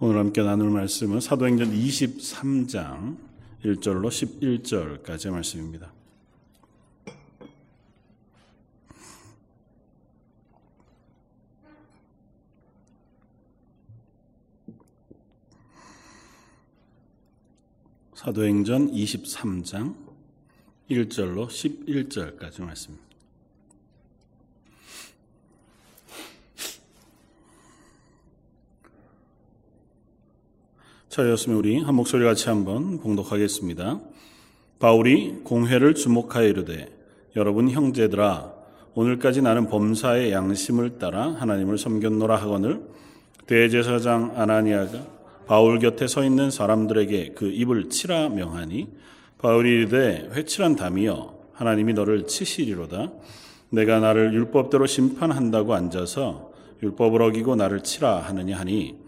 오늘 함께 나눌 말씀은 사도행전 23장 1절로 11절까지의 말씀입니다. 사도행전 23장 1절로 11절까지 말씀입니다. 차였으면 우리 한 목소리 같이 한번 봉독하겠습니다. 바울이 공회를 주목하여 이르되 여러분 형제들아 오늘까지 나는 범사의 양심을 따라 하나님을 섬겼노라 하거늘 대제사장 아나니아가 바울 곁에 서 있는 사람들에게 그 입을 치라 명하니 바울이 이르되 회칠한 담이여 하나님이 너를 치시리로다 내가 나를 율법대로 심판한다고 앉아서 율법을 어기고 나를 치라 하느냐 하니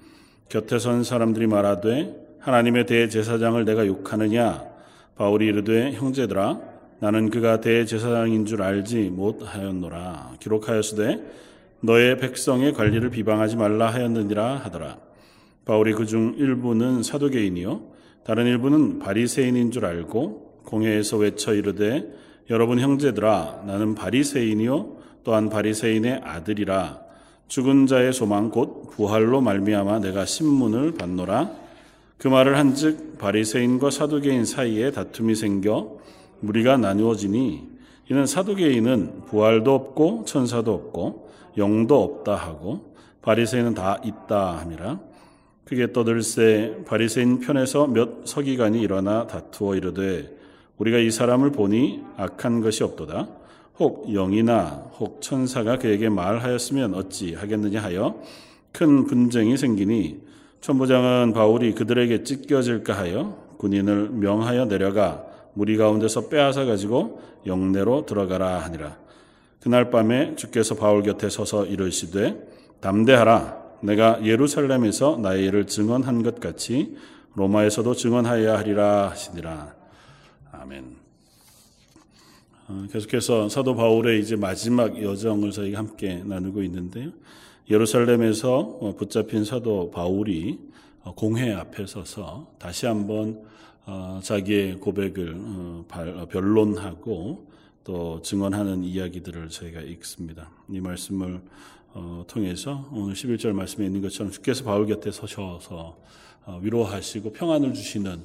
곁에 선 사람들이 말하되 하나님의 대제사장을 내가 욕하느냐? 바울이 이르되 형제들아 나는 그가 대제사장인 줄 알지 못하였노라. 기록하였으되 너의 백성의 관리를 비방하지 말라 하였느니라 하더라. 바울이 그 중 일부는 사도개인이요. 다른 일부는 바리새인인 줄 알고 공회에서 외쳐 이르되 여러분 형제들아 나는 바리새인이요. 또한 바리새인의 아들이라 죽은 자의 소망 곧 부활로 말미암아 내가 신문을 받노라 그 말을 한즉 바리새인과 사두개인 사이에 다툼이 생겨 무리가 나누어지니 이는 사두개인은 부활도 없고 천사도 없고 영도 없다 하고 바리새인은 다 있다 함이라 그게 떠들새 바리새인 편에서 몇 서기관이 일어나 다투어 이르되 우리가 이 사람을 보니 악한 것이 없도다. 혹 영이나 혹 천사가 그에게 말하였으면 어찌 하겠느냐 하여 큰 분쟁이 생기니 천부장은 바울이 그들에게 찢겨질까 하여 군인을 명하여 내려가 무리 가운데서 빼앗아 가지고 영내로 들어가라 하니라. 그날 밤에 주께서 바울 곁에 서서 이르시되 담대하라 내가 예루살렘에서 나의 일을 증언한 것 같이 로마에서도 증언하여야 하리라 하시니라. 아멘. 어, 계속해서 사도 바울의 이제 마지막 여정을 저희가 함께 나누고 있는데요. 예루살렘에서 어, 붙잡힌 사도 바울이 어, 공회 앞에 서서 다시 한번 자기의 고백을 변론하고 또 증언하는 이야기들을 저희가 읽습니다. 이 말씀을 어, 통해서 오늘 11절 말씀에 있는 것처럼 주께서 바울 곁에 서셔서 어, 위로하시고 평안을 주시는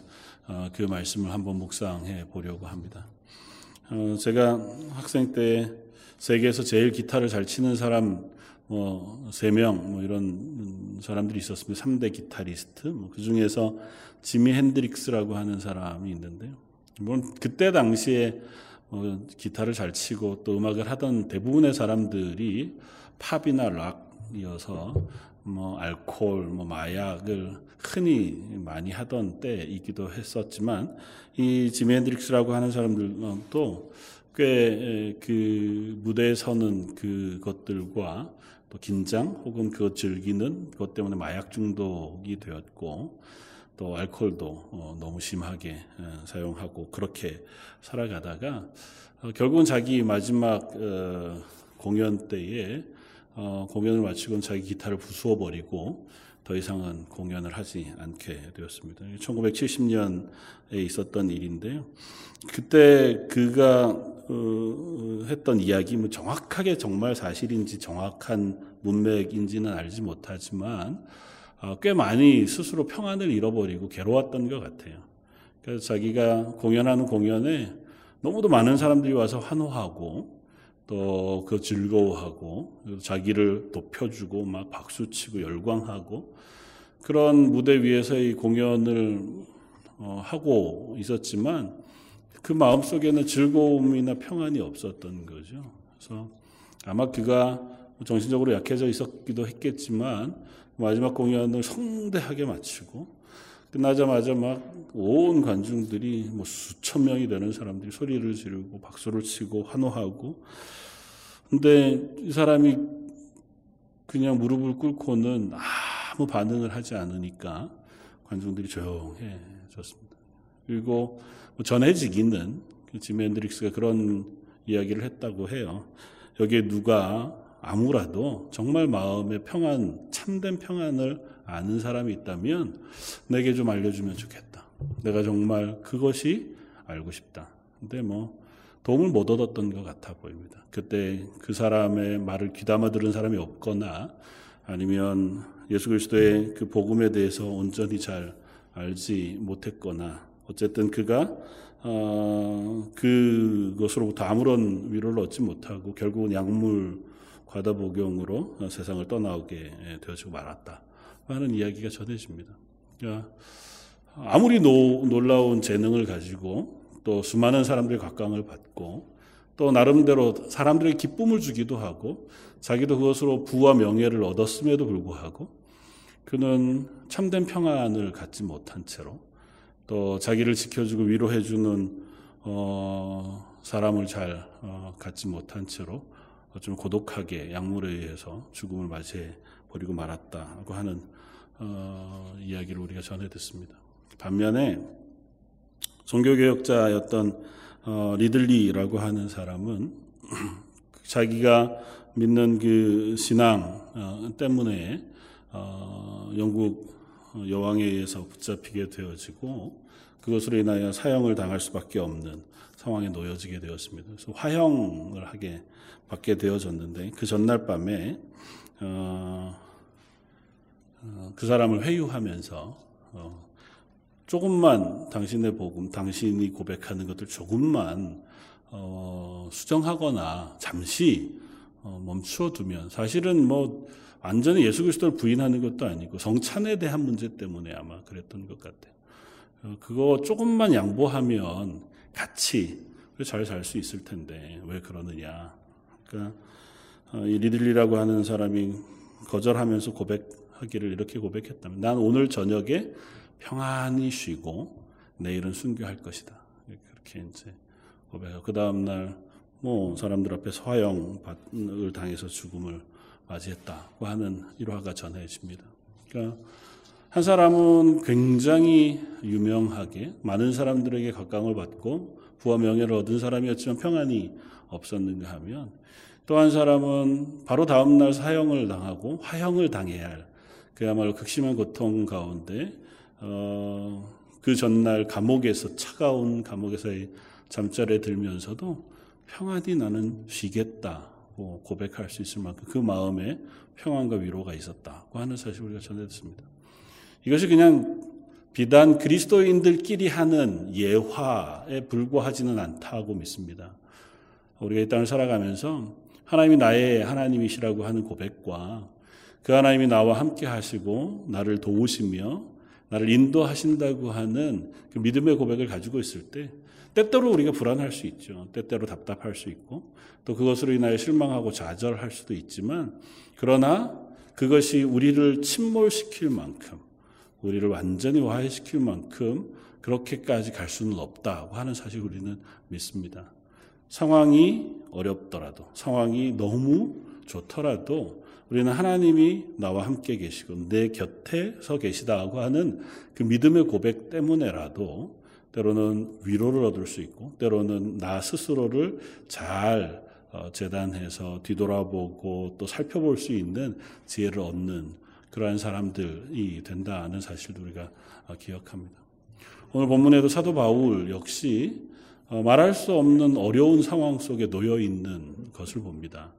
어, 그 말씀을 한번 묵상해 보려고 합니다. 어, 제가 학생 때 세계에서 제일 기타를 잘 치는 사람 뭐, 세 명, 뭐, 이런 사람들이 있었습니다. 3대 기타리스트. 뭐, 그 중에서 지미 핸드릭스라고 하는 사람이 있는데요. 물론, 그때 당시에 뭐, 기타를 잘 치고 또 음악을 하던 대부분의 사람들이 팝이나 락이어서 뭐 알코올, 뭐 마약을 흔히 많이 하던 때이기도 했었지만 이 지미 핸드릭스라고 하는 사람들도 꽤 그 무대에 서는 그것들과 또 긴장 혹은 그것 즐기는 그것 때문에 마약 중독이 되었고 또 알코올도 어, 너무 심하게 사용하고 그렇게 살아가다가 어, 결국은 자기 마지막 어, 공연 때에 어, 공연을 마치고는 자기 기타를 부수어 버리고 더 이상은 공연을 하지 않게 되었습니다. 1970년에 있었던 일인데요. 그때 그가 어, 했던 이야기, 뭐 정확하게 정말 사실인지 정확한 문맥인지는 알지 못하지만 어, 꽤 많이 스스로 평안을 잃어버리고 괴로웠던 것 같아요. 그래서 자기가 공연하는 공연에 너무도 많은 사람들이 와서 환호하고 또 그 즐거워하고 자기를 높여주고 막 박수치고 열광하고 그런 무대 위에서의 공연을 어, 하고 있었지만 그 마음 속에는 즐거움이나 평안이 없었던 거죠. 그래서 아마 그가 정신적으로 약해져 있었기도 했겠지만 마지막 공연을 성대하게 마치고 끝나자마자 막 온 관중들이 뭐 수천 명이 되는 사람들이 소리를 지르고 박수를 치고 환호하고 근데 이 사람이 그냥 무릎을 꿇고는 아무 반응을 하지 않으니까 관중들이 조용해졌습니다. 그리고 뭐 전해지기는 그 지미 핸드릭스가 그런 이야기를 했다고 해요. 여기에 누가 아무라도 정말 마음의 평안, 참된 평안을 아는 사람이 있다면 내게 좀 알려주면 좋겠다. 내가 정말 그것이 알고 싶다. 근데 뭐 도움을 못 얻었던 것 같아 보입니다. 그때 그 사람의 말을 귀담아 들은 사람이 없거나 아니면 예수 그리스도의 그 복음에 대해서 온전히 잘 알지 못했거나 어쨌든 그가 어, 그것으로부터 아무런 위로를 얻지 못하고 결국은 약물 과다 복용으로 세상을 떠나오게 되어지고 말았다 하는 이야기가 전해집니다. 그러니까 아무리 노, 놀라운 재능을 가지고 또 수많은 사람들의 각광을 받고 또 나름대로 사람들에게 기쁨을 주기도 하고 자기도 그것으로 부와 명예를 얻었음에도 불구하고 그는 참된 평안을 갖지 못한 채로 또 자기를 지켜주고 위로해주는 어, 사람을 잘 어, 갖지 못한 채로 좀 고독하게 약물에 의해서 죽음을 맞이해 버리고 말았다고 하는 어, 이야기를 우리가 전해 듣습니다. 반면에 종교개혁자였던 어, 리들리라고 하는 사람은 자기가 믿는 그 신앙 어, 때문에 어, 영국 여왕에 의해서 붙잡히게 되어지고 그것으로 인하여 사형을 당할 수밖에 없는 상황에 놓여지게 되었습니다. 그래서 화형을 하게 받게 되어졌는데 그 전날 밤에 어, 어, 그 사람을 회유하면서 어, 조금만 당신의 복음, 당신이 고백하는 것들 조금만 어, 수정하거나 잠시 어, 멈추어 두면 사실은 뭐 완전히 예수 그리스도를 부인하는 것도 아니고 성찬에 대한 문제 때문에 아마 그랬던 것 같아요. 어, 그거 조금만 양보하면 같이 잘 살 수 있을 텐데 왜 그러느냐. 그러니까 어, 이 리들리라고 하는 사람이 거절하면서 고백 하기를 이렇게 고백했다면 난 오늘 저녁에 평안히 쉬고 내일은 순교할 것이다. 그렇게 이제 고백하고 그 다음 날 뭐 사람들 앞에 서 화형을 당해서 죽음을 맞이했다고 하는 일화가 전해집니다. 그러니까 한 사람은 굉장히 유명하게 많은 사람들에게 각광을 받고 부와 명예를 얻은 사람이었지만 평안이 없었는가 하면 또 한 사람은 바로 다음 날 사형을 당하고 화형을 당해야 할 그야말로 극심한 고통 가운데 어, 그 전날 감옥에서 차가운 감옥에서의 잠자리에 들면서도 평안히 나는 쉬겠다 뭐 고백할 수 있을 만큼 그 마음에 평안과 위로가 있었다고 하는 사실을 우리가 전해듣습니다. 이것이 그냥 비단 그리스도인들끼리 하는 예화에 불과하지는 않다고 믿습니다. 우리가 이 땅을 살아가면서 하나님이 나의 하나님이시라고 하는 고백과 그 하나님이 나와 함께 하시고 나를 도우시며 나를 인도하신다고 하는 그 믿음의 고백을 가지고 있을 때 때때로 우리가 불안할 수 있죠. 때때로 답답할 수 있고 또 그것으로 인하여 실망하고 좌절할 수도 있지만 그러나 그것이 우리를 침몰시킬 만큼 우리를 완전히 화해시킬 만큼 그렇게까지 갈 수는 없다고 하는 사실 우리는 믿습니다. 상황이 어렵더라도 상황이 너무 좋더라도 우리는 하나님이 나와 함께 계시고 내 곁에 서 계시다고 하는 그 믿음의 고백 때문에라도 때로는 위로를 얻을 수 있고 때로는 나 스스로를 잘 어, 재단해서 뒤돌아보고 또 살펴볼 수 있는 지혜를 얻는 그러한 사람들이 된다는 사실도 우리가 어, 기억합니다. 오늘 본문에도 사도 바울 역시 어, 말할 수 없는 어려운 상황 속에 놓여 있는 것을 봅니다.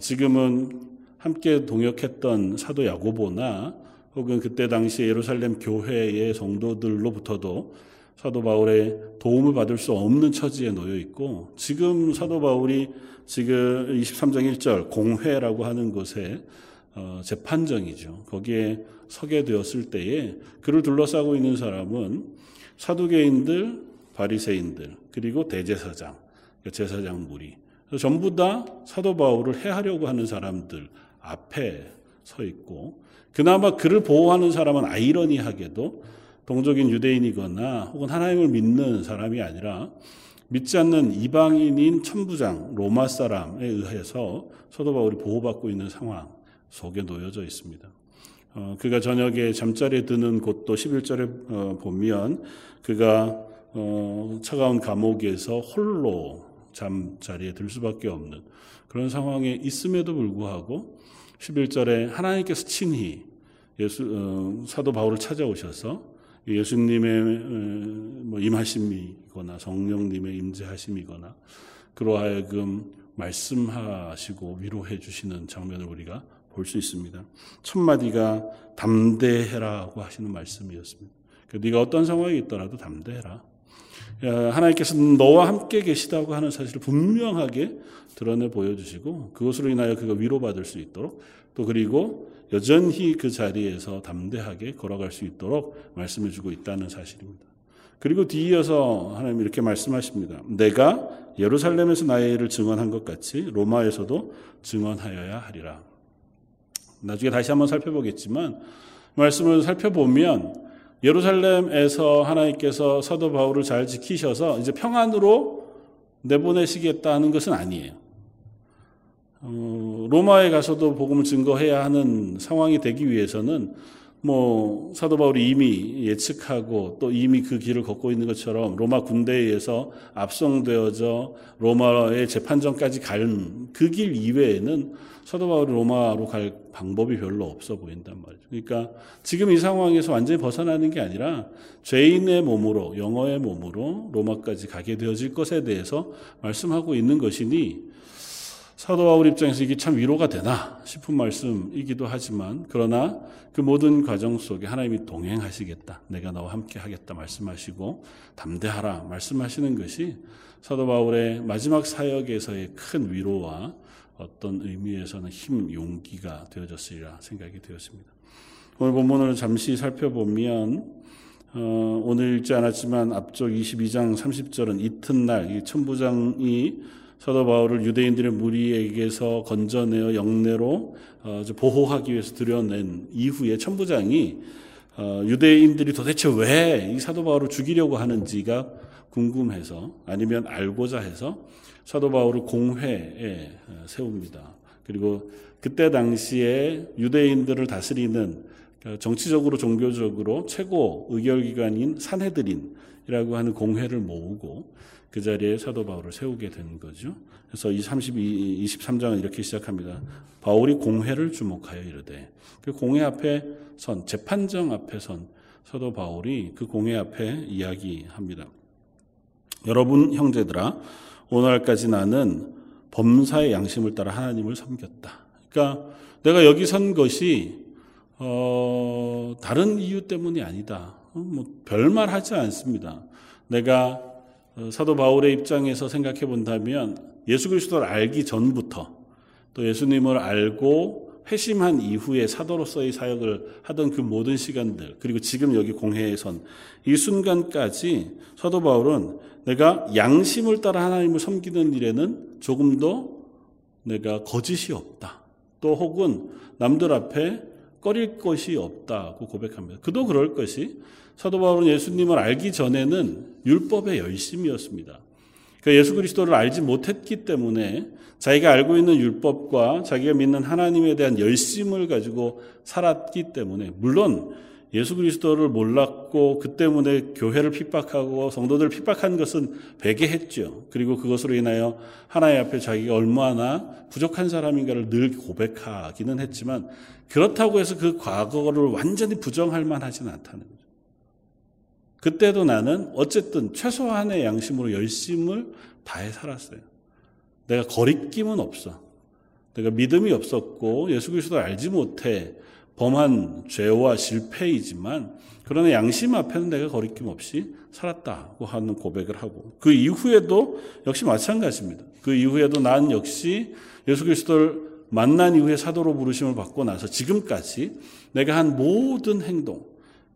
지금은 함께 동역했던 사도 야고보나 혹은 그때 당시 예루살렘 교회의 성도들로부터도 사도 바울의 도움을 받을 수 없는 처지에 놓여 있고 지금 사도 바울이 지금 23장 1절 공회라고 하는 곳에 어, 재판정이죠. 거기에 서게 되었을 때에 그를 둘러싸고 있는 사람은 사두개인들, 바리새인들, 그리고 대제사장, 그러니까 제사장 무리. 전부 다 사도 바울을 해하려고 하는 사람들 앞에 서 있고 그나마 그를 보호하는 사람은 아이러니하게도 동족인 유대인이거나 혹은 하나님을 믿는 사람이 아니라 믿지 않는 이방인인 천부장 로마 사람에 의해서 사도 바울이 보호받고 있는 상황 속에 놓여져 있습니다. 어, 그가 저녁에 잠자리에 드는 곳도 11절에 어, 보면 그가 어, 차가운 감옥에서 홀로 잠자리에 들 수밖에 없는 그런 상황에 있음에도 불구하고 11절에 하나님께서 친히 예수, 어, 사도 바울을 찾아오셔서 예수님의 어, 뭐 임하심이거나 성령님의 임재하심이거나 그로 하여금 말씀하시고 위로해 주시는 장면을 우리가 볼 수 있습니다. 첫 마디가 담대해라고 하시는 말씀이었습니다. 그 네가 어떤 상황이 있더라도 담대해라. 하나님께서 너와 함께 계시다고 하는 사실을 분명하게 드러내 보여주시고 그것으로 인하여 그가 위로받을 수 있도록 또 그리고 여전히 그 자리에서 담대하게 걸어갈 수 있도록 말씀해 주고 있다는 사실입니다. 그리고 뒤이어서 하나님 이렇게 말씀하십니다. 내가 예루살렘에서 나의 일을 증언한 것 같이 로마에서도 증언하여야 하리라. 나중에 다시 한번 살펴보겠지만 말씀을 살펴보면 예루살렘에서 하나님께서 사도 바울을 잘 지키셔서 이제 평안으로 내보내시겠다는 것은 아니에요. 어, 로마에 가서도 복음을 증거해야 하는 상황이 되기 위해서는 뭐 사도 바울이 이미 예측하고 또 이미 그 길을 걷고 있는 것처럼 로마 군대에 의해서 압송되어져 로마의 재판정까지 갈그길 이외에는 사도 바울이 로마로 갈 방법이 별로 없어 보인단 말이죠. 그러니까 지금 이 상황에서 완전히 벗어나는 게 아니라 죄인의 몸으로 영어의 몸으로 로마까지 가게 되어질 것에 대해서 말씀하고 있는 것이니 사도 바울 입장에서 이게 참 위로가 되나 싶은 말씀이기도 하지만 그러나 그 모든 과정 속에 하나님이 동행하시겠다. 내가 너와 함께 하겠다 말씀하시고 담대하라 말씀하시는 것이 사도 바울의 마지막 사역에서의 큰 위로와 어떤 의미에서는 힘, 용기가 되어졌으리라 생각이 되었습니다. 오늘 본문을 잠시 살펴보면 어, 오늘 읽지 않았지만 앞쪽 22장 30절은 이튿날 이 천부장이 사도 바울을 유대인들의 무리에게서 건져내어 영내로 어, 보호하기 위해서 들여낸 이후에 천부장이 어, 유대인들이 도대체 왜 이 사도 바울을 죽이려고 하는지가 궁금해서 아니면 알고자 해서 사도 바울을 공회에 어, 세웁니다. 그리고 그때 당시에 유대인들을 다스리는 정치적으로 종교적으로 최고 의결기관인 산헤드린이라고 하는 공회를 모으고 그 자리에 사도 바울을 세우게 된 거죠. 그래서 이 32, 23장은 이렇게 시작합니다. 바울이 공회를 주목하여 이르되 그 공회 앞에 선 재판정 앞에 선 사도 바울이 그 공회 앞에 이야기합니다. 여러분 형제들아 오늘까지 나는 범사의 양심을 따라 하나님을 섬겼다. 그러니까 내가 여기 선 것이 어, 다른 이유 때문이 아니다. 어, 뭐 별말 하지 않습니다. 내가 어, 사도 바울의 입장에서 생각해 본다면 예수 그리스도를 알기 전부터 또 예수님을 알고 회심한 이후에 사도로서의 사역을 하던 그 모든 시간들 그리고 지금 여기 공회에 선 이 순간까지 사도 바울은 내가 양심을 따라 하나님을 섬기는 일에는 조금도 내가 거짓이 없다. 또 혹은 남들 앞에 꺼릴 것이 없다고 고백합니다. 그도 그럴 것이 사도 바울은 예수님을 알기 전에는 율법의 열심이었습니다. 그러니까 예수 그리스도를 알지 못했기 때문에 자기가 알고 있는 율법과 자기가 믿는 하나님에 대한 열심을 가지고 살았기 때문에 물론 예수 그리스도를 몰랐고 그 때문에 교회를 핍박하고 성도들을 핍박한 것은 배개했죠. 그리고 그것으로 인하여 하나님 앞에 자기가 얼마나 부족한 사람인가를 늘 고백하기는 했지만 그렇다고 해서 그 과거를 완전히 부정할 만하지는 않다는 거죠. 그때도 나는 어쨌든 최소한의 양심으로 열심을 다해 살았어요. 내가 거리낌은 없어. 내가 믿음이 없었고 예수 그리스도를 알지 못해 범한 죄와 실패이지만 그러나 양심 앞에는 내가 거리낌 없이 살았다고 하는 고백을 하고 그 이후에도 역시 마찬가지입니다. 그 이후에도 난 역시 예수 그리스도를 만난 이후에 사도로 부르심을 받고 나서 지금까지 내가 한 모든 행동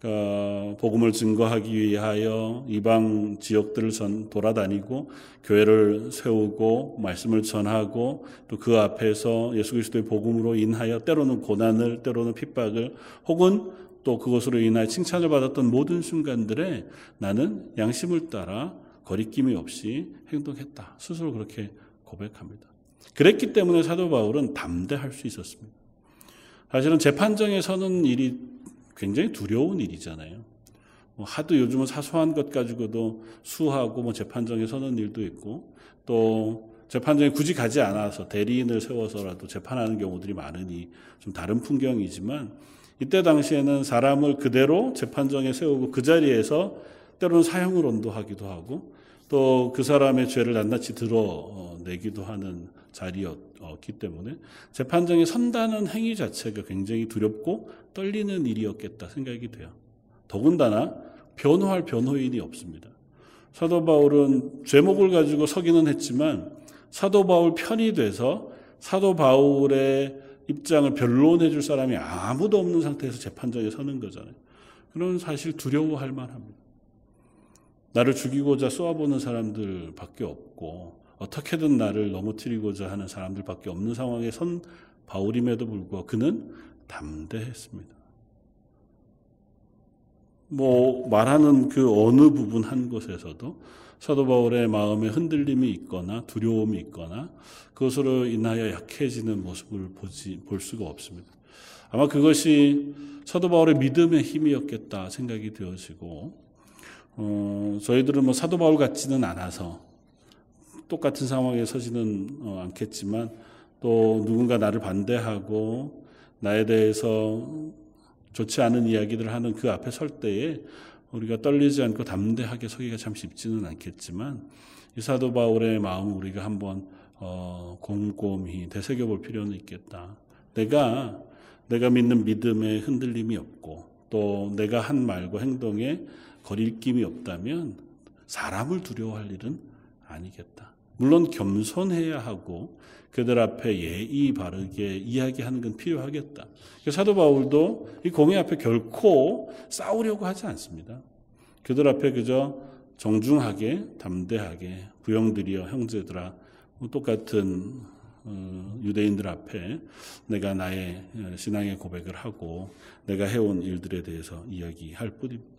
어, 복음을 증거하기 위하여 이방 지역들을 전 돌아다니고 교회를 세우고 말씀을 전하고 또 그 앞에서 예수 그리스도의 복음으로 인하여 때로는 고난을 때로는 핍박을 혹은 또 그것으로 인하여 칭찬을 받았던 모든 순간들에 나는 양심을 따라 거리낌이 없이 행동했다. 스스로 그렇게 고백합니다. 그랬기 때문에 사도 바울은 담대할 수 있었습니다. 사실은 재판정에 서는 일이 굉장히 두려운 일이잖아요. 뭐 하도 요즘은 사소한 것 가지고도 수하고 뭐 재판정에 서는 일도 있고 또 재판정에 굳이 가지 않아서 대리인을 세워서라도 재판하는 경우들이 많으니 좀 다른 풍경이지만 이때 당시에는 사람을 그대로 재판정에 세우고 그 자리에서 때로는 사형을 언도하기도 하고 또 그 사람의 죄를 낱낱이 드러내기도 하는 자리였기 때문에 재판정에 선다는 행위 자체가 굉장히 두렵고 떨리는 일이었겠다 생각이 돼요. 더군다나 변호할 변호인이 없습니다. 사도 바울은 죄목을 가지고 서기는 했지만 사도 바울 편이 돼서 사도 바울의 입장을 변론해 줄 사람이 아무도 없는 상태에서 재판정에 서는 거잖아요. 그런 사실 두려워할 만합니다. 나를 죽이고자 쏘아보는 사람들밖에 없고 어떻게든 나를 넘어뜨리고자 하는 사람들밖에 없는 상황에 선 바울임에도 불구하고 그는 담대했습니다. 뭐 말하는 그 어느 부분 한 곳에서도 사도 바울의 마음에 흔들림이 있거나 두려움이 있거나 그것으로 인하여 약해지는 모습을 보지 볼 수가 없습니다. 아마 그것이 사도 바울의 믿음의 힘이었겠다 생각이 되어지고 어, 저희들은 뭐 사도 바울 같지는 않아서 똑같은 상황에 서지는 어, 않겠지만 또 누군가 나를 반대하고 나에 대해서 좋지 않은 이야기들을 하는 그 앞에 설 때에 우리가 떨리지 않고 담대하게 서기가 참 쉽지는 않겠지만 이 사도 바울의 마음을 우리가 한번 어, 곰곰이 되새겨 볼 필요는 있겠다. 내가 내가 믿는 믿음에 흔들림이 없고 또 내가 한 말과 행동에 거리낌이 없다면 사람을 두려워할 일은 아니겠다. 물론 겸손해야 하고 그들 앞에 예의 바르게 이야기하는 건 필요하겠다. 사도 바울도 이 공의 앞에 결코 싸우려고 하지 않습니다. 그들 앞에 그저 정중하게 담대하게 부영들이여 형제들아 뭐 똑같은 어, 유대인들 앞에 내가 나의 신앙의 고백을 하고 내가 해온 일들에 대해서 이야기할 뿐입니다.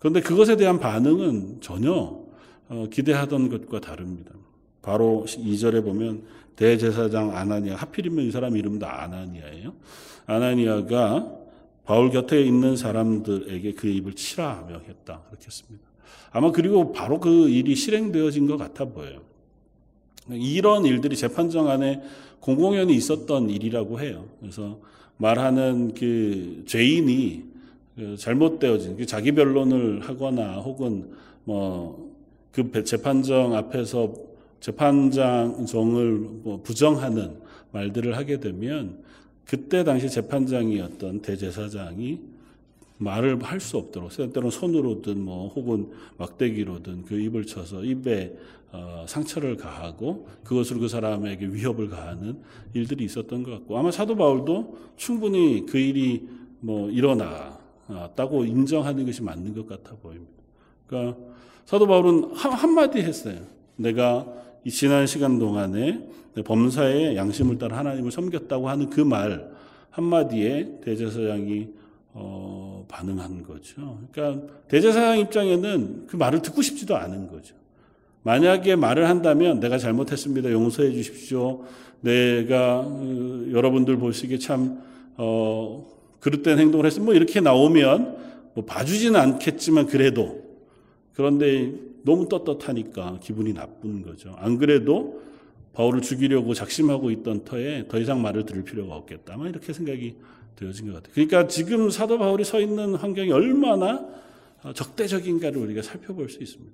그런데 그것에 대한 반응은 전혀 어, 기대하던 것과 다릅니다. 바로 2절에 보면 대제사장 아나니아 하필이면 이 사람 이름도 아나니아예요. 아나니아가 바울 곁에 있는 사람들에게 그 입을 치라 명했다. 그렇게 했습니다. 아마 그리고 바로 그 일이 실행되어진 것 같아 보여요. 이런 일들이 재판정 안에 공공연히 있었던 일이라고 해요. 그래서 말하는 그 죄인이 그 잘못되어진 그 자기 변론을 하거나 혹은 뭐 그 재판정 앞에서 재판장정을 뭐 부정하는 말들을 하게 되면 그때 당시 재판장이었던 대제사장이 말을 할 수 없도록 때로는 손으로든 뭐 혹은 막대기로든 그 입을 쳐서 입에 어, 상처를 가하고 그것으로 그 사람에게 위협을 가하는 일들이 있었던 것 같고 아마 사도 바울도 충분히 그 일이 뭐 일어나 있 다고 인정하는 것이 맞는 것 같아 보입니다. 그러니까 사도 바울은 한 마디 했어요. 내가 이 지난 시간 동안에 범사의 양심을 따라 하나님을 섬겼다고 하는 그 말 한마디에 대제사장이 어, 반응한 거죠. 그러니까 대제사장 입장에는 그 말을 듣고 싶지도 않은 거죠. 만약에 말을 한다면 내가 잘못했습니다. 용서해 주십시오. 내가 어, 여러분들 보시기에 참 어, 그릇된 행동을 했으면 뭐 이렇게 나오면 뭐 봐주지는 않겠지만 그래도 그런데 너무 떳떳하니까 기분이 나쁜 거죠. 안 그래도 바울을 죽이려고 작심하고 있던 터에 더 이상 말을 들을 필요가 없겠다. 막 이렇게 생각이 되어진 것 같아요. 그러니까 지금 사도 바울이 서 있는 환경이 얼마나 적대적인가를 우리가 살펴볼 수 있습니다.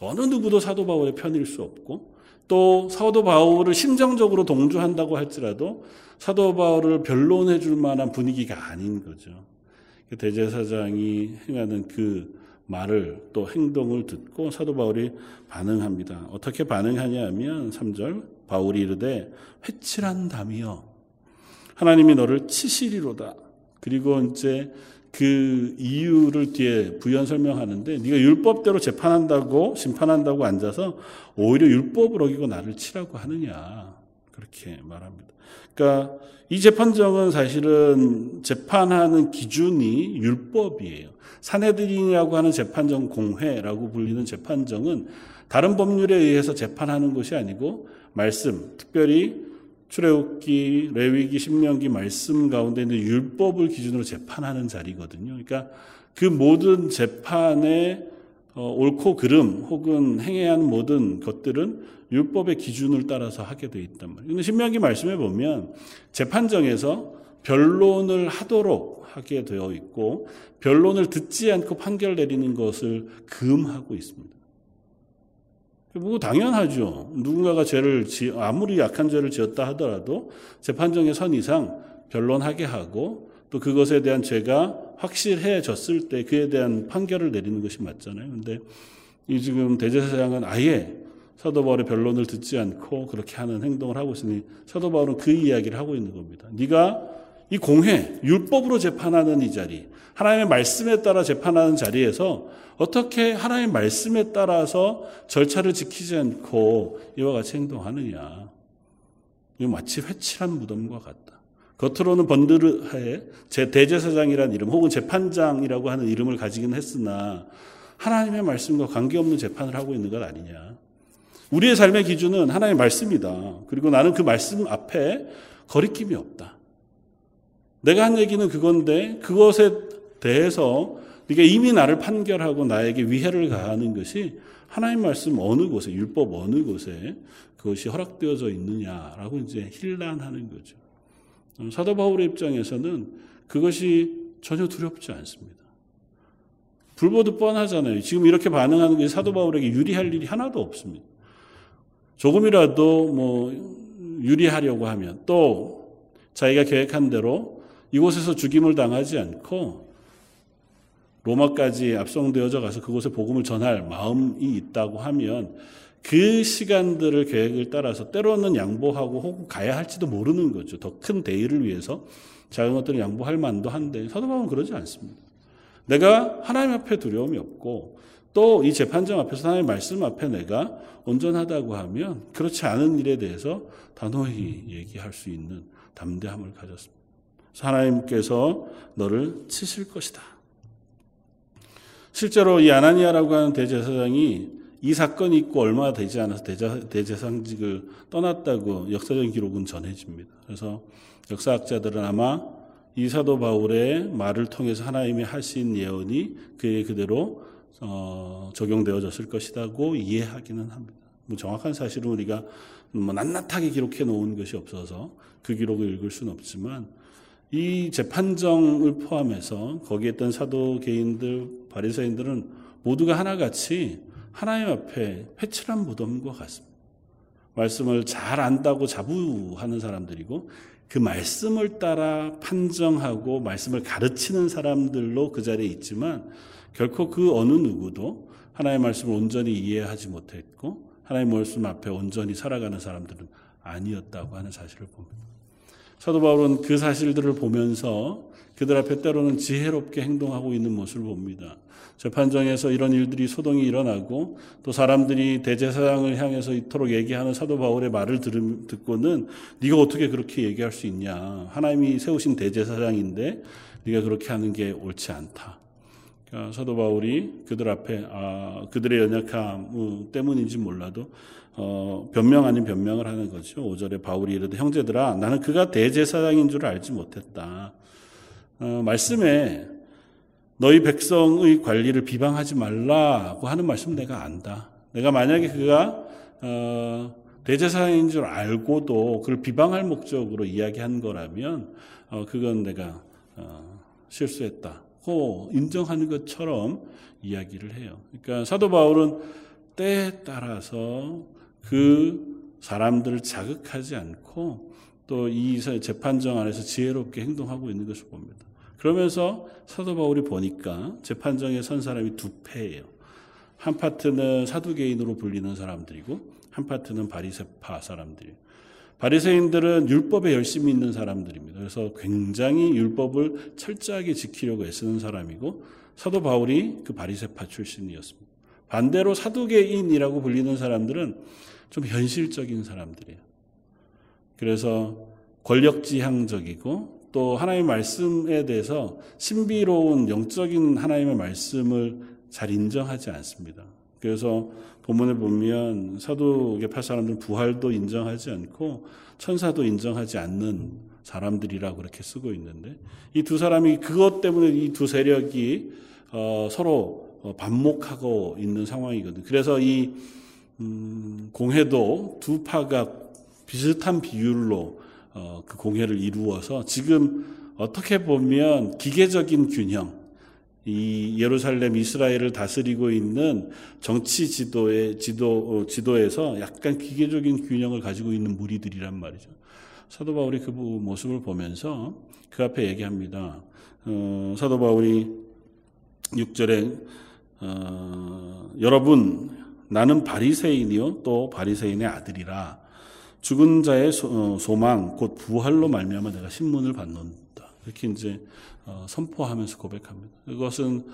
어느 누구도 사도 바울의 편일 수 없고 또 사도 바울을 심정적으로 동조한다고 할지라도 사도 바울을 변론해 줄 만한 분위기가 아닌 거죠. 그 대제사장이 행하는 그 말을 또 행동을 듣고 사도 바울이 반응합니다. 어떻게 반응하냐 하면 3절 바울이 이르되 회칠한 담이여 하나님이 너를 치시리로다. 그리고 이제 그 이유를 뒤에 부연 설명하는데 네가 율법대로 재판한다고 심판한다고 앉아서 오히려 율법을 어기고 나를 치라고 하느냐 그렇게 말합니다. 그러니까 이 재판정은 사실은 재판하는 기준이 율법이에요. 사내들이라고 하는 재판정 공회라고 불리는 재판정은 다른 법률에 의해서 재판하는 것이 아니고 말씀, 특별히 출애굽기, 레위기, 신명기 말씀 가운데 있는 율법을 기준으로 재판하는 자리거든요. 그러니까 그 모든 재판의 어, 옳고 그름 혹은 행해야 하는 모든 것들은 율법의 기준을 따라서 하게 돼 있단 말이에요. 근데 신명기 말씀에 보면 재판정에서 변론을 하도록 하게 되어 있고 변론을 듣지 않고 판결 내리는 것을 금하고 있습니다. 뭐 당연하죠. 누군가가 죄를 지, 아무리 약한 죄를 지었다 하더라도 재판정의 선 이상 변론하게 하고 또 그것에 대한 죄가 확실해졌을 때 그에 대한 판결을 내리는 것이 맞잖아요. 근데 이 지금 대제사장은 아예 사도 바울의 변론을 듣지 않고 그렇게 하는 행동을 하고 있으니 사도 바울은 그 이야기를 하고 있는 겁니다. 네가 이 공회 율법으로 재판하는 이 자리 하나님의 말씀에 따라 재판하는 자리에서 어떻게 하나님의 말씀에 따라서 절차를 지키지 않고 이와 같이 행동하느냐. 이거 마치 회칠한 무덤과 같다. 겉으로는 번드르하에 제 대제사장이라는 이름 혹은 재판장이라고 하는 이름을 가지긴 했으나 하나님의 말씀과 관계없는 재판을 하고 있는 것 아니냐. 우리의 삶의 기준은 하나님의 말씀이다. 그리고 나는 그 말씀 앞에 거리낌이 없다. 내가 한 얘기는 그건데 그것에 대해서 네가 이미 나를 판결하고 나에게 위해를 가하는 것이 하나님 말씀 어느 곳에 율법 어느 곳에 그것이 허락되어져 있느냐라고 이제 힐난하는 거죠. 사도 바울의 입장에서는 그것이 전혀 두렵지 않습니다. 불보듯 뻔하잖아요. 지금 이렇게 반응하는 게 사도 바울에게 유리할 일이 하나도 없습니다. 조금이라도 뭐 유리하려고 하면 또 자기가 계획한 대로 이곳에서 죽임을 당하지 않고 로마까지 압송되어져 가서 그곳에 복음을 전할 마음이 있다고 하면 그 시간들을 계획을 따라서 때로는 양보하고 혹은 가야 할지도 모르는 거죠. 더 큰 대의를 위해서 작은 것들을 양보할 만도 한데 사도 바울은 그러지 않습니다. 내가 하나님 앞에 두려움이 없고 또 이 재판정 앞에서 하나님 말씀 앞에 내가 온전하다고 하면 그렇지 않은 일에 대해서 단호히 얘기할 수 있는 담대함을 가졌습니다. 하나님께서 너를 치실 것이다. 실제로 이 아나니아라고 하는 대제사장이 이 사건이 있고 얼마 되지 않아서 대제, 상직을 떠났다고 역사적인 기록은 전해집니다. 그래서 역사학자들은 아마 이 사도 바울의 말을 통해서 하나님이 하신 예언이 그에 그대로 어, 적용되어졌을 것이라고 이해하기는 합니다. 뭐 정확한 사실은 우리가 뭐 낱낱하게 기록해 놓은 것이 없어서 그 기록을 읽을 수는 없지만 이 재판정을 포함해서 거기에 있던 사도 개인들, 바리새인들은 모두가 하나같이 하나님 앞에 회칠한 무덤과 같습니다. 말씀을 잘 안다고 자부하는 사람들이고 그 말씀을 따라 판정하고 말씀을 가르치는 사람들로 그 자리에 있지만 결코 그 어느 누구도 하나님의 말씀을 온전히 이해하지 못했고 하나님의 말씀 앞에 온전히 살아가는 사람들은 아니었다고 하는 사실을 봅니다. 사도 바울은 그 사실들을 보면서 그들 앞에 때로는 지혜롭게 행동하고 있는 모습을 봅니다. 재판정에서 이런 일들이 소동이 일어나고 또 사람들이 대제사장을 향해서 이토록 얘기하는 사도 바울의 말을 들음, 듣고는 네가 어떻게 그렇게 얘기할 수 있냐. 하나님이 세우신 대제사장인데 네가 그렇게 하는 게 옳지 않다. 그러니까 사도 바울이 그들 앞에 아, 그들의 연약함 때문인지 몰라도 어, 변명 아닌 변명을 하는 거죠. 5절에 바울이 이르되 형제들아 나는 그가 대제사장인 줄 알지 못했다. 어, 말씀에 너희 백성의 관리를 비방하지 말라고 하는 말씀 내가 안다. 내가 만약에 그가 어, 대제사장인 줄 알고도 그를 비방할 목적으로 이야기한 거라면 어, 그건 내가 어, 실수했다고 인정하는 것처럼 이야기를 해요. 그러니까 사도 바울은 때에 따라서 그 사람들을 자극하지 않고 또 이 재판정 안에서 지혜롭게 행동하고 있는 것을 봅니다. 그러면서 사도 바울이 보니까 재판정에 선 사람이 두 패예요. 한 파트는 사두개인으로 불리는 사람들이고 한 파트는 바리새파 사람들이에요. 바리새인들은 율법에 열심히 있는 사람들입니다. 그래서 굉장히 율법을 철저하게 지키려고 애쓰는 사람이고 사도 바울이 그 바리새파 출신이었습니다. 반대로 사두개인이라고 불리는 사람들은 좀 현실적인 사람들이에요. 그래서 권력지향적이고 또 하나님의 말씀에 대해서 신비로운 영적인 하나님의 말씀을 잘 인정하지 않습니다. 그래서 본문에 보면 사도계파 사람들은 부활도 인정하지 않고 천사도 인정하지 않는 사람들이라고 그렇게 쓰고 있는데 이 두 사람이 그것 때문에 이 두 세력이 어, 서로 어, 반목하고 있는 상황이거든요. 그래서 이 음, 공회도 두 파가 비슷한 비율로 어, 그 공회를 이루어서 지금 어떻게 보면 기계적인 균형, 이 예루살렘 이스라엘을 다스리고 있는 정치 지도의 지도 어, 지도에서 약간 기계적인 균형을 가지고 있는 무리들이란 말이죠. 사도 바울이 그 모습을 보면서 그 앞에 얘기합니다. 어, 사도 바울이 6절에 어, 여러분 나는 바리새인이요 또 바리새인의 아들이라 죽은 자의 소, 어, 소망 곧 부활로 말미암아 내가 신문을 받는다. 이렇게 이제 어, 선포하면서 고백합니다. 이것은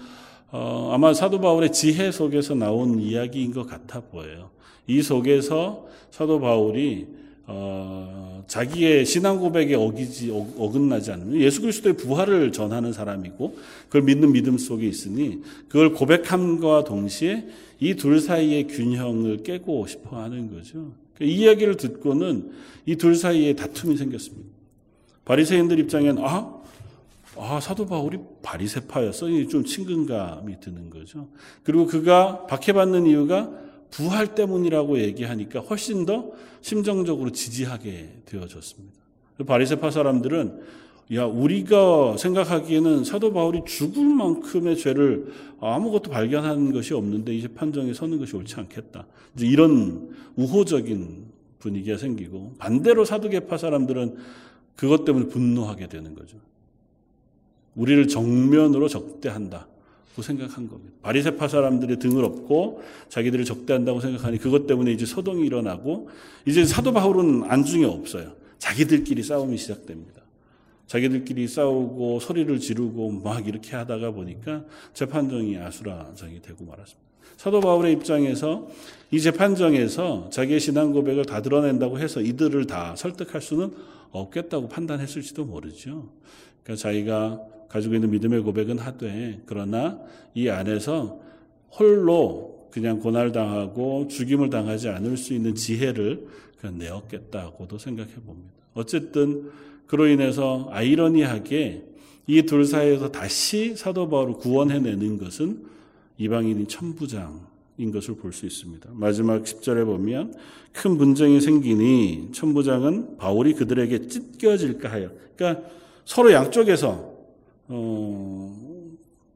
어, 아마 사도 바울의 지혜 속에서 나온 이야기인 것 같아 보여요. 이 속에서 사도 바울이 어, 자기의 신앙 고백에 어기지 어 긋나지 않으면 예수 그리스도의 부활을 전하는 사람이고 그걸 믿는 믿음 속에 있으니 그걸 고백함과 동시에 이 둘 사이의 균형을 깨고 싶어 하는 거죠. 이 이야기를 듣고는 이 둘 사이에 다툼이 생겼습니다. 바리새인들 입장엔 아, 아 사도 바울이 바리새파였어. 좀 친근감이 드는 거죠. 그리고 그가 박해받는 이유가 부활 때문이라고 얘기하니까 훨씬 더 심정적으로 지지하게 되어졌습니다. 바리새파 사람들은 야 우리가 생각하기에는 사도 바울이 죽을 만큼의 죄를 아무것도 발견한 것이 없는데 이제 판정에 서는 것이 옳지 않겠다. 이제 이런 우호적인 분위기가 생기고 반대로 사두개파 사람들은 그것 때문에 분노하게 되는 거죠. 우리를 정면으로 적대한다. 고 생각한 겁니다. 바리세파 사람들의 등을 업고 자기들을 적대한다고 생각하니 그것 때문에 이제 소동이 일어나고 이제 사도 바울은 안중에 없어요. 자기들끼리 싸움이 시작됩니다. 자기들끼리 싸우고 소리를 지르고 막 이렇게 하다가 보니까 재판정이 아수라장이 되고 말았습니다. 사도 바울의 입장에서 이 재판정에서 자기의 신앙 고백을 다 드러낸다고 해서 이들을 다 설득할 수는 없겠다고 판단했을지도 모르죠. 그러니까 자기가 가지고 있는 믿음의 고백은 하되 그러나 이 안에서 홀로 그냥 고날당하고 죽임을 당하지 않을 수 있는 지혜를 그냥 내었겠다고도 생각해 봅니다. 어쨌든 그로 인해서 아이러니하게 이 둘 사이에서 다시 사도 바울을 구원해내는 것은 이방인인 천부장 인 것을 볼 수 있습니다. 마지막 10절에 보면 큰 분쟁이 생기니 천부장은 바울이 그들에게 찢겨질까 하여 그러니까 서로 양쪽에서 어,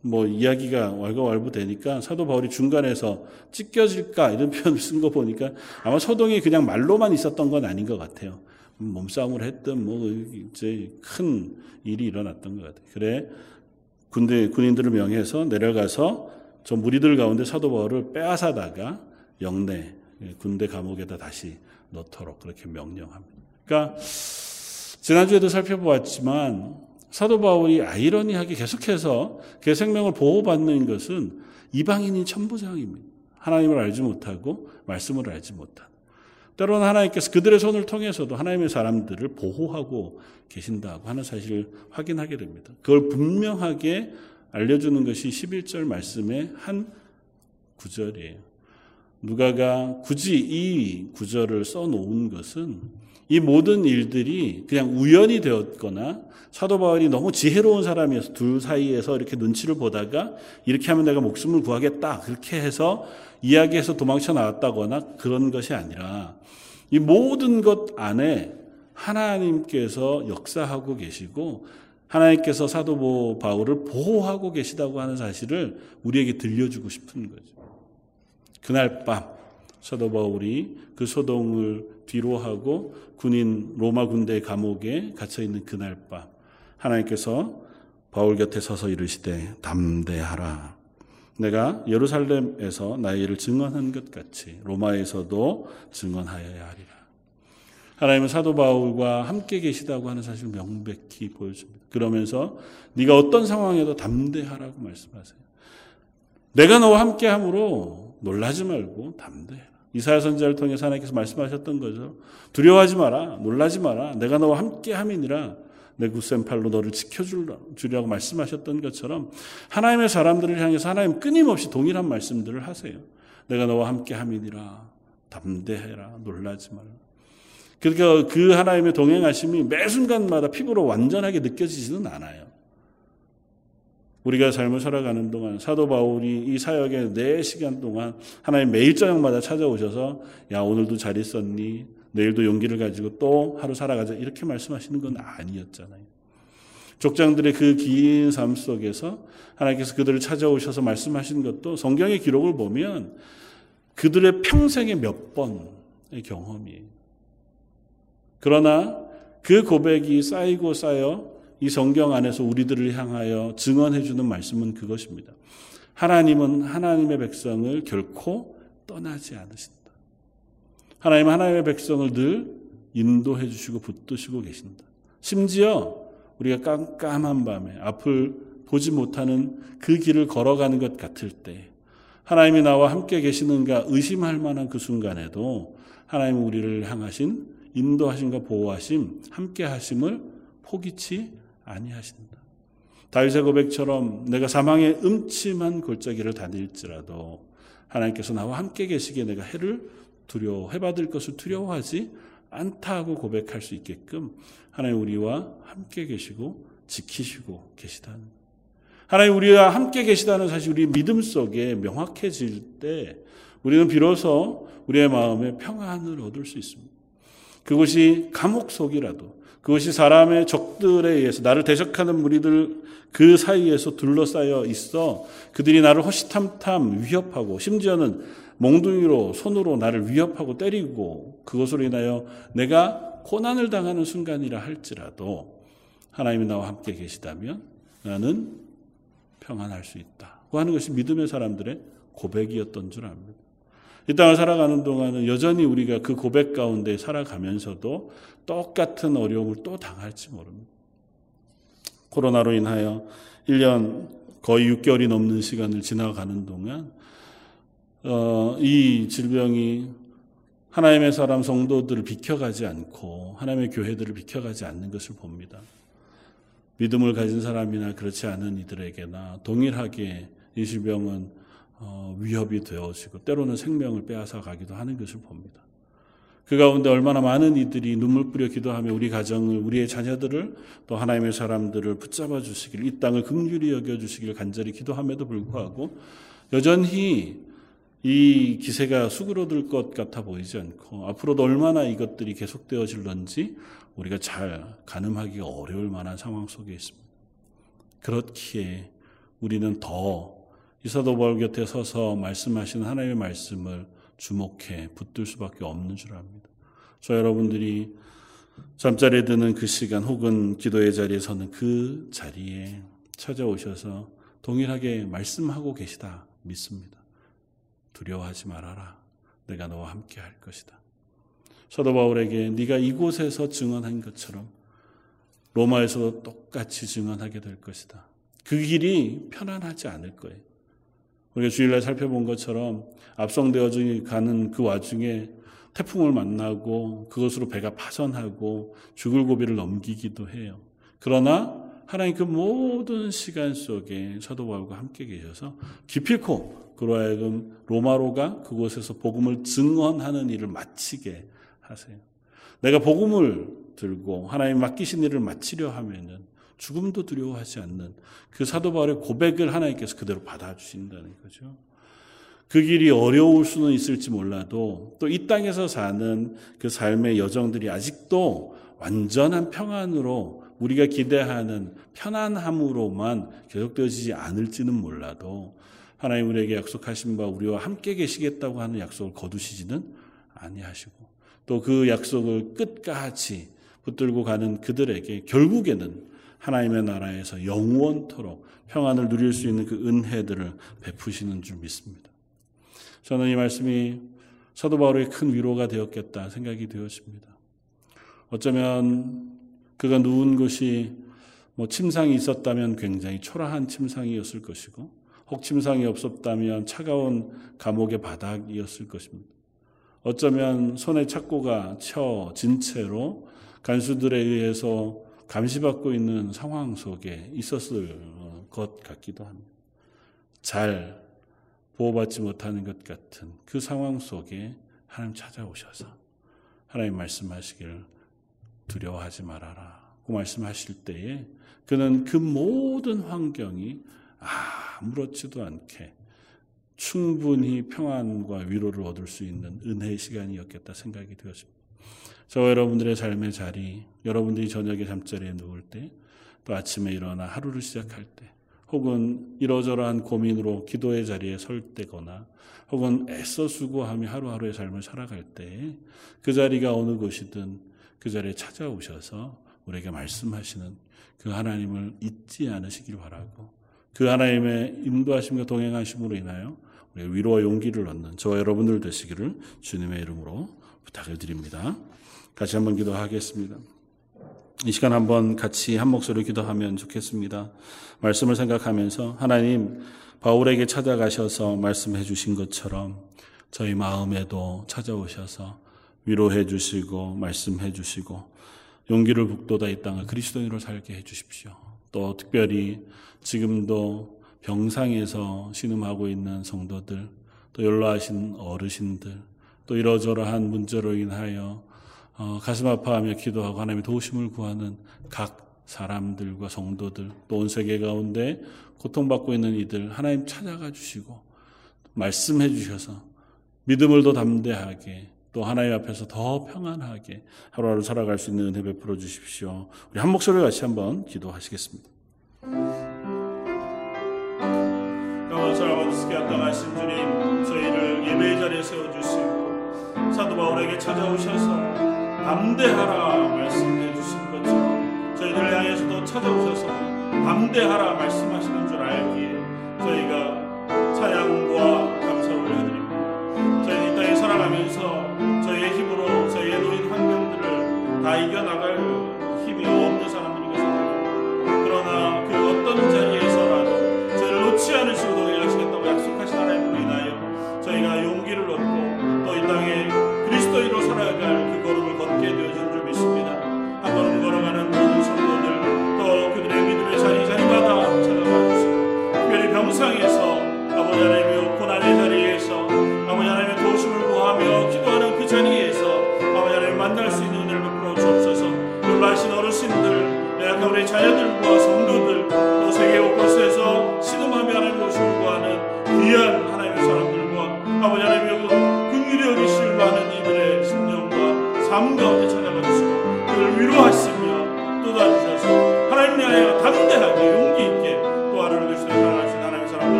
뭐 이야기가 왈가왈부 되니까 사도 바울이 중간에서 찢겨질까 이런 표현을 쓴 거 보니까 아마 소동이 그냥 말로만 있었던 건 아닌 것 같아요. 몸싸움을 했던 뭐 이제 큰 일이 일어났던 것 같아요. 그래 군대 군인들을 명해서 내려가서 저 무리들 가운데 사도 바울을 빼앗아다가 영내 군대 감옥에다 다시 넣도록 그렇게 명령합니다. 그러니까 지난주에도 살펴보았지만 사도 바울이 아이러니하게 계속해서 그 생명을 보호받는 것은 이방인인 천부장입니다. 하나님을 알지 못하고 말씀을 알지 못한. 때로는 하나님께서 그들의 손을 통해서도 하나님의 사람들을 보호하고 계신다고 하는 사실을 확인하게 됩니다. 그걸 분명하게 알려주는 것이 11절 말씀의 한 구절이에요. 누가가 굳이 이 구절을 써놓은 것은 이 모든 일들이 그냥 우연이 되었거나 사도 바울이 너무 지혜로운 사람이어서 둘 사이에서 이렇게 눈치를 보다가 이렇게 하면 내가 목숨을 구하겠다. 그렇게 해서 이야기해서 도망쳐 나왔다거나 그런 것이 아니라 이 모든 것 안에 하나님께서 역사하고 계시고 하나님께서 사도 바울을 보호하고 계시다고 하는 사실을 우리에게 들려주고 싶은 거죠. 그날 밤 사도 바울이 그 소동을 뒤로하고 군인 로마 군대 감옥에 갇혀 있는 그날 밤 하나님께서 바울 곁에 서서 이르시되 담대하라. 내가 예루살렘에서 나의 일을 증언한 것 같이 로마에서도 증언하여야 하리라. 하나님은 사도 바울과 함께 계시다고 하는 사실을 명백히 보여줍니다. 그러면서 네가 어떤 상황에도 담대하라고 말씀하세요. 내가 너와 함께 함으로 놀라지 말고 담대해라. 이사야 선지자를 통해서 하나님께서 말씀하셨던 거죠. 두려워하지 마라. 놀라지 마라. 내가 너와 함께 함이니라. 내 굳센 팔로 너를 지켜주려고 말씀하셨던 것처럼 하나님의 사람들을 향해서 하나님 끊임없이 동일한 말씀들을 하세요. 내가 너와 함께 함이니라. 담대해라. 놀라지 말라. 그러니까 그 하나님의 동행하심이 매 순간마다 피부로 완전하게 느껴지지는 않아요. 우리가 삶을 살아가는 동안 사도 바울이 이 사역의 4시간 동안 하나님 매일 저녁마다 찾아오셔서 야 오늘도 잘 있었니? 내일도 용기를 가지고 또 하루 살아가자 이렇게 말씀하시는 건 아니었잖아요. 족장들의 그 긴 삶 속에서 하나님께서 그들을 찾아오셔서 말씀하신 것도 성경의 기록을 보면 그들의 평생의 몇 번의 경험이에요. 그러나 그 고백이 쌓이고 쌓여 이 성경 안에서 우리들을 향하여 증언해 주는 말씀은 그것입니다. 하나님은 하나님의 백성을 결코 떠나지 않으신다. 하나님은 하나님의 백성을 늘 인도해 주시고 붙드시고 계신다. 심지어 우리가 깜깜한 밤에 앞을 보지 못하는 그 길을 걸어가는 것 같을 때 하나님이 나와 함께 계시는가 의심할 만한 그 순간에도 하나님은 우리를 향하신 인도하심과 보호하심, 함께 하심을 포기치 아니하신다. 다윗의 고백처럼 내가 사망의 음침한 골짜기를 다닐지라도 하나님께서 나와 함께 계시기에 내가 해를 두려워 해 받을 것을 두려워하지 않다고 고백할 수 있게끔 하나님 우리와 함께 계시고 지키시고 계시다는 하나님 우리와 함께 계시다는 사실 우리 믿음 속에 명확해질 때 우리는 비로소 우리의 마음에 평안을 얻을 수 있습니다. 그것이 감옥 속이라도 그것이 사람의 적들에 의해서 나를 대적하는 무리들 그 사이에서 둘러싸여 있어 그들이 나를 호시탐탐 위협하고 심지어는 몽둥이로 손으로 나를 위협하고 때리고 그것으로 인하여 내가 고난을 당하는 순간이라 할지라도 하나님이 나와 함께 계시다면 나는 평안할 수 있다 고 하는 것이 믿음의 사람들의 고백이었던 줄 압니다. 이 땅을 살아가는 동안은 여전히 우리가 그 고백 가운데 살아가면서도 똑같은 어려움을 또 당할지 모릅니다. 코로나로 인하여 1년 거의 6개월이 넘는 시간을 지나가는 동안 어, 이 질병이 하나님의 사람 성도들을 비켜가지 않고 하나님의 교회들을 비켜가지 않는 것을 봅니다. 믿음을 가진 사람이나 그렇지 않은 이들에게나 동일하게 이 질병은 어, 위협이 되어지고 때로는 생명을 빼앗아 가기도 하는 것을 봅니다. 그 가운데 얼마나 많은 이들이 눈물 뿌려 기도하며 우리 가정을 우리의 자녀들을 또 하나님의 사람들을 붙잡아 주시길 이 땅을 긍휼히 여겨 주시길 간절히 기도함에도 불구하고 여전히 이 기세가 수그러들 것 같아 보이지 않고 앞으로도 얼마나 이것들이 계속되어질런지 우리가 잘 가늠하기가 어려울 만한 상황 속에 있습니다. 그렇기에 우리는 더 이 사도 바울 곁에 서서 말씀하시는 하나님의 말씀을 주목해 붙들 수밖에 없는 줄 압니다. 저 여러분들이 잠자리에 드는 그 시간 혹은 기도의 자리에 서는 그 자리에 찾아오셔서 동일하게 말씀하고 계시다 믿습니다. 두려워하지 말아라. 내가 너와 함께 할 것이다. 사도 바울에게 네가 이곳에서 증언한 것처럼 로마에서도 똑같이 증언하게 될 것이다. 그 길이 편안하지 않을 거예요. 우리가 주일날 살펴본 것처럼 압송되어 가는 그 와중에 태풍을 만나고 그것으로 배가 파선하고 죽을 고비를 넘기기도 해요. 그러나 하나님 그 모든 시간 속에 사도 바울과 함께 계셔서 기필코 그로 하여금 로마로가 그곳에서 복음을 증언하는 일을 마치게 하세요. 내가 복음을 들고 하나님 맡기신 일을 마치려 하면은 죽음도 두려워하지 않는 그 사도 바울의 고백을 하나님께서 그대로 받아주신다는 거죠. 그 길이 어려울 수는 있을지 몰라도 또 이 땅에서 사는 그 삶의 여정들이 아직도 완전한 평안으로 우리가 기대하는 편안함으로만 계속되어지지 않을지는 몰라도 하나님 우리에게 약속하신 바 우리와 함께 계시겠다고 하는 약속을 거두시지는 아니하시고 또 그 약속을 끝까지 붙들고 가는 그들에게 결국에는 하나님의 나라에서 영원토록 평안을 누릴 수 있는 그 은혜들을 베푸시는 줄 믿습니다. 저는 이 말씀이 사도 바울의 큰 위로가 되었겠다 생각이 되었습니다. 어쩌면 그가 누운 곳이 뭐 침상이 있었다면 굉장히 초라한 침상이었을 것이고 혹 침상이 없었다면 차가운 감옥의 바닥이었을 것입니다. 어쩌면 손에 착고가 쳐진 채로 간수들에 의해서 감시받고 있는 상황 속에 있었을 것 같기도 합니다. 잘 보호받지 못하는 것 같은 그 상황 속에 하나님 찾아오셔서 하나님 말씀하시기를 두려워하지 말아라. 그 말씀하실 때에 그는 그 모든 환경이 아무렇지도 않게 충분히 평안과 위로를 얻을 수 있는 은혜의 시간이었겠다 생각이 되었습니다. 저 여러분들의 삶의 자리, 여러분들이 저녁에 잠자리에 누울 때, 또 아침에 일어나 하루를 시작할 때, 혹은 이러저러한 고민으로 기도의 자리에 설 때거나, 혹은 애써 수고하며 하루하루의 삶을 살아갈 때, 그 자리가 어느 곳이든 그 자리에 찾아오셔서 우리에게 말씀하시는 그 하나님을 잊지 않으시길 바라고, 그 하나님의 인도하심과 동행하심으로 인하여 우리 위로와 용기를 얻는 저와 여러분들 되시기를 주님의 이름으로 부탁을 드립니다. 같이 한번 기도하겠습니다. 이 시간 한번 같이 한 목소리로 기도하면 좋겠습니다. 말씀을 생각하면서 하나님 바울에게 찾아가셔서 말씀해 주신 것처럼 저희 마음에도 찾아오셔서 위로해 주시고 말씀해 주시고 용기를 북돋아 이 땅을 그리스도인으로 살게 해 주십시오. 또 특별히 지금도 병상에서 신음하고 있는 성도들, 또 연로하신 어르신들, 또 이러저러한 문제로 인하여 어, 가슴 아파하며 기도하고 하나님의 도우심을 구하는 각 사람들과 성도들, 또 온 세계 가운데 고통받고 있는 이들 하나님 찾아가 주시고 말씀해 주셔서 믿음을 더 담대하게 또 하나님 앞에서 더 평안하게 하루하루 살아갈 수 있는 은혜 베풀어 주십시오. 우리 한 목소리 같이 한번 기도하시겠습니다. 사랑하고 합당하신 주님 저희를 예배의 자리에 세워주시고 사도 바울에게 찾아오셔서 담대하라 말씀해 주신 것처럼 저희들 향해서도 찾아오셔서 담대하라 말씀하시는 줄 알기에 저희가 찬양과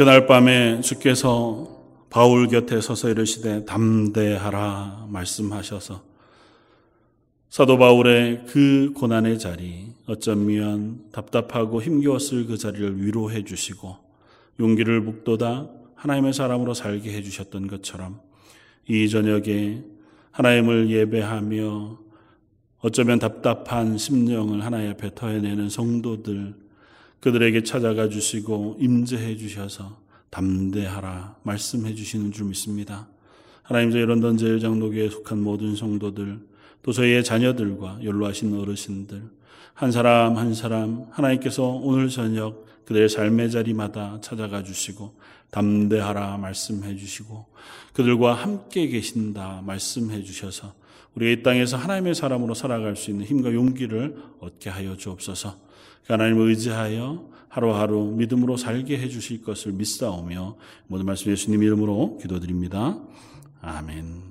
그날 밤에 주께서 바울 곁에 서서 이르시되 담대하라 말씀하셔서 사도 바울의 그 고난의 자리 어쩌면 답답하고 힘겨웠을 그 자리를 위로해 주시고 용기를 북돋아 하나님의 사람으로 살게 해 주셨던 것처럼 이 저녁에 하나님을 예배하며 어쩌면 답답한 심령을 하나님 앞에 터해내는 성도들 그들에게 찾아가 주시고 임재해 주셔서 담대하라 말씀해 주시는 줄 믿습니다. 하나님 저희 런던 제일장로교에 속한 모든 성도들 또 저희의 자녀들과 연로하신 어르신들 한 사람 한 사람 하나님께서 오늘 저녁 그들의 삶의 자리마다 찾아가 주시고 담대하라 말씀해 주시고 그들과 함께 계신다 말씀해 주셔서 우리가 이 땅에서 하나님의 사람으로 살아갈 수 있는 힘과 용기를 얻게 하여 주옵소서. 그 하나님을 의지하여 하루하루 믿음으로 살게 해주실 것을 믿사오며 모든 말씀 예수님 이름으로 기도드립니다. 아멘.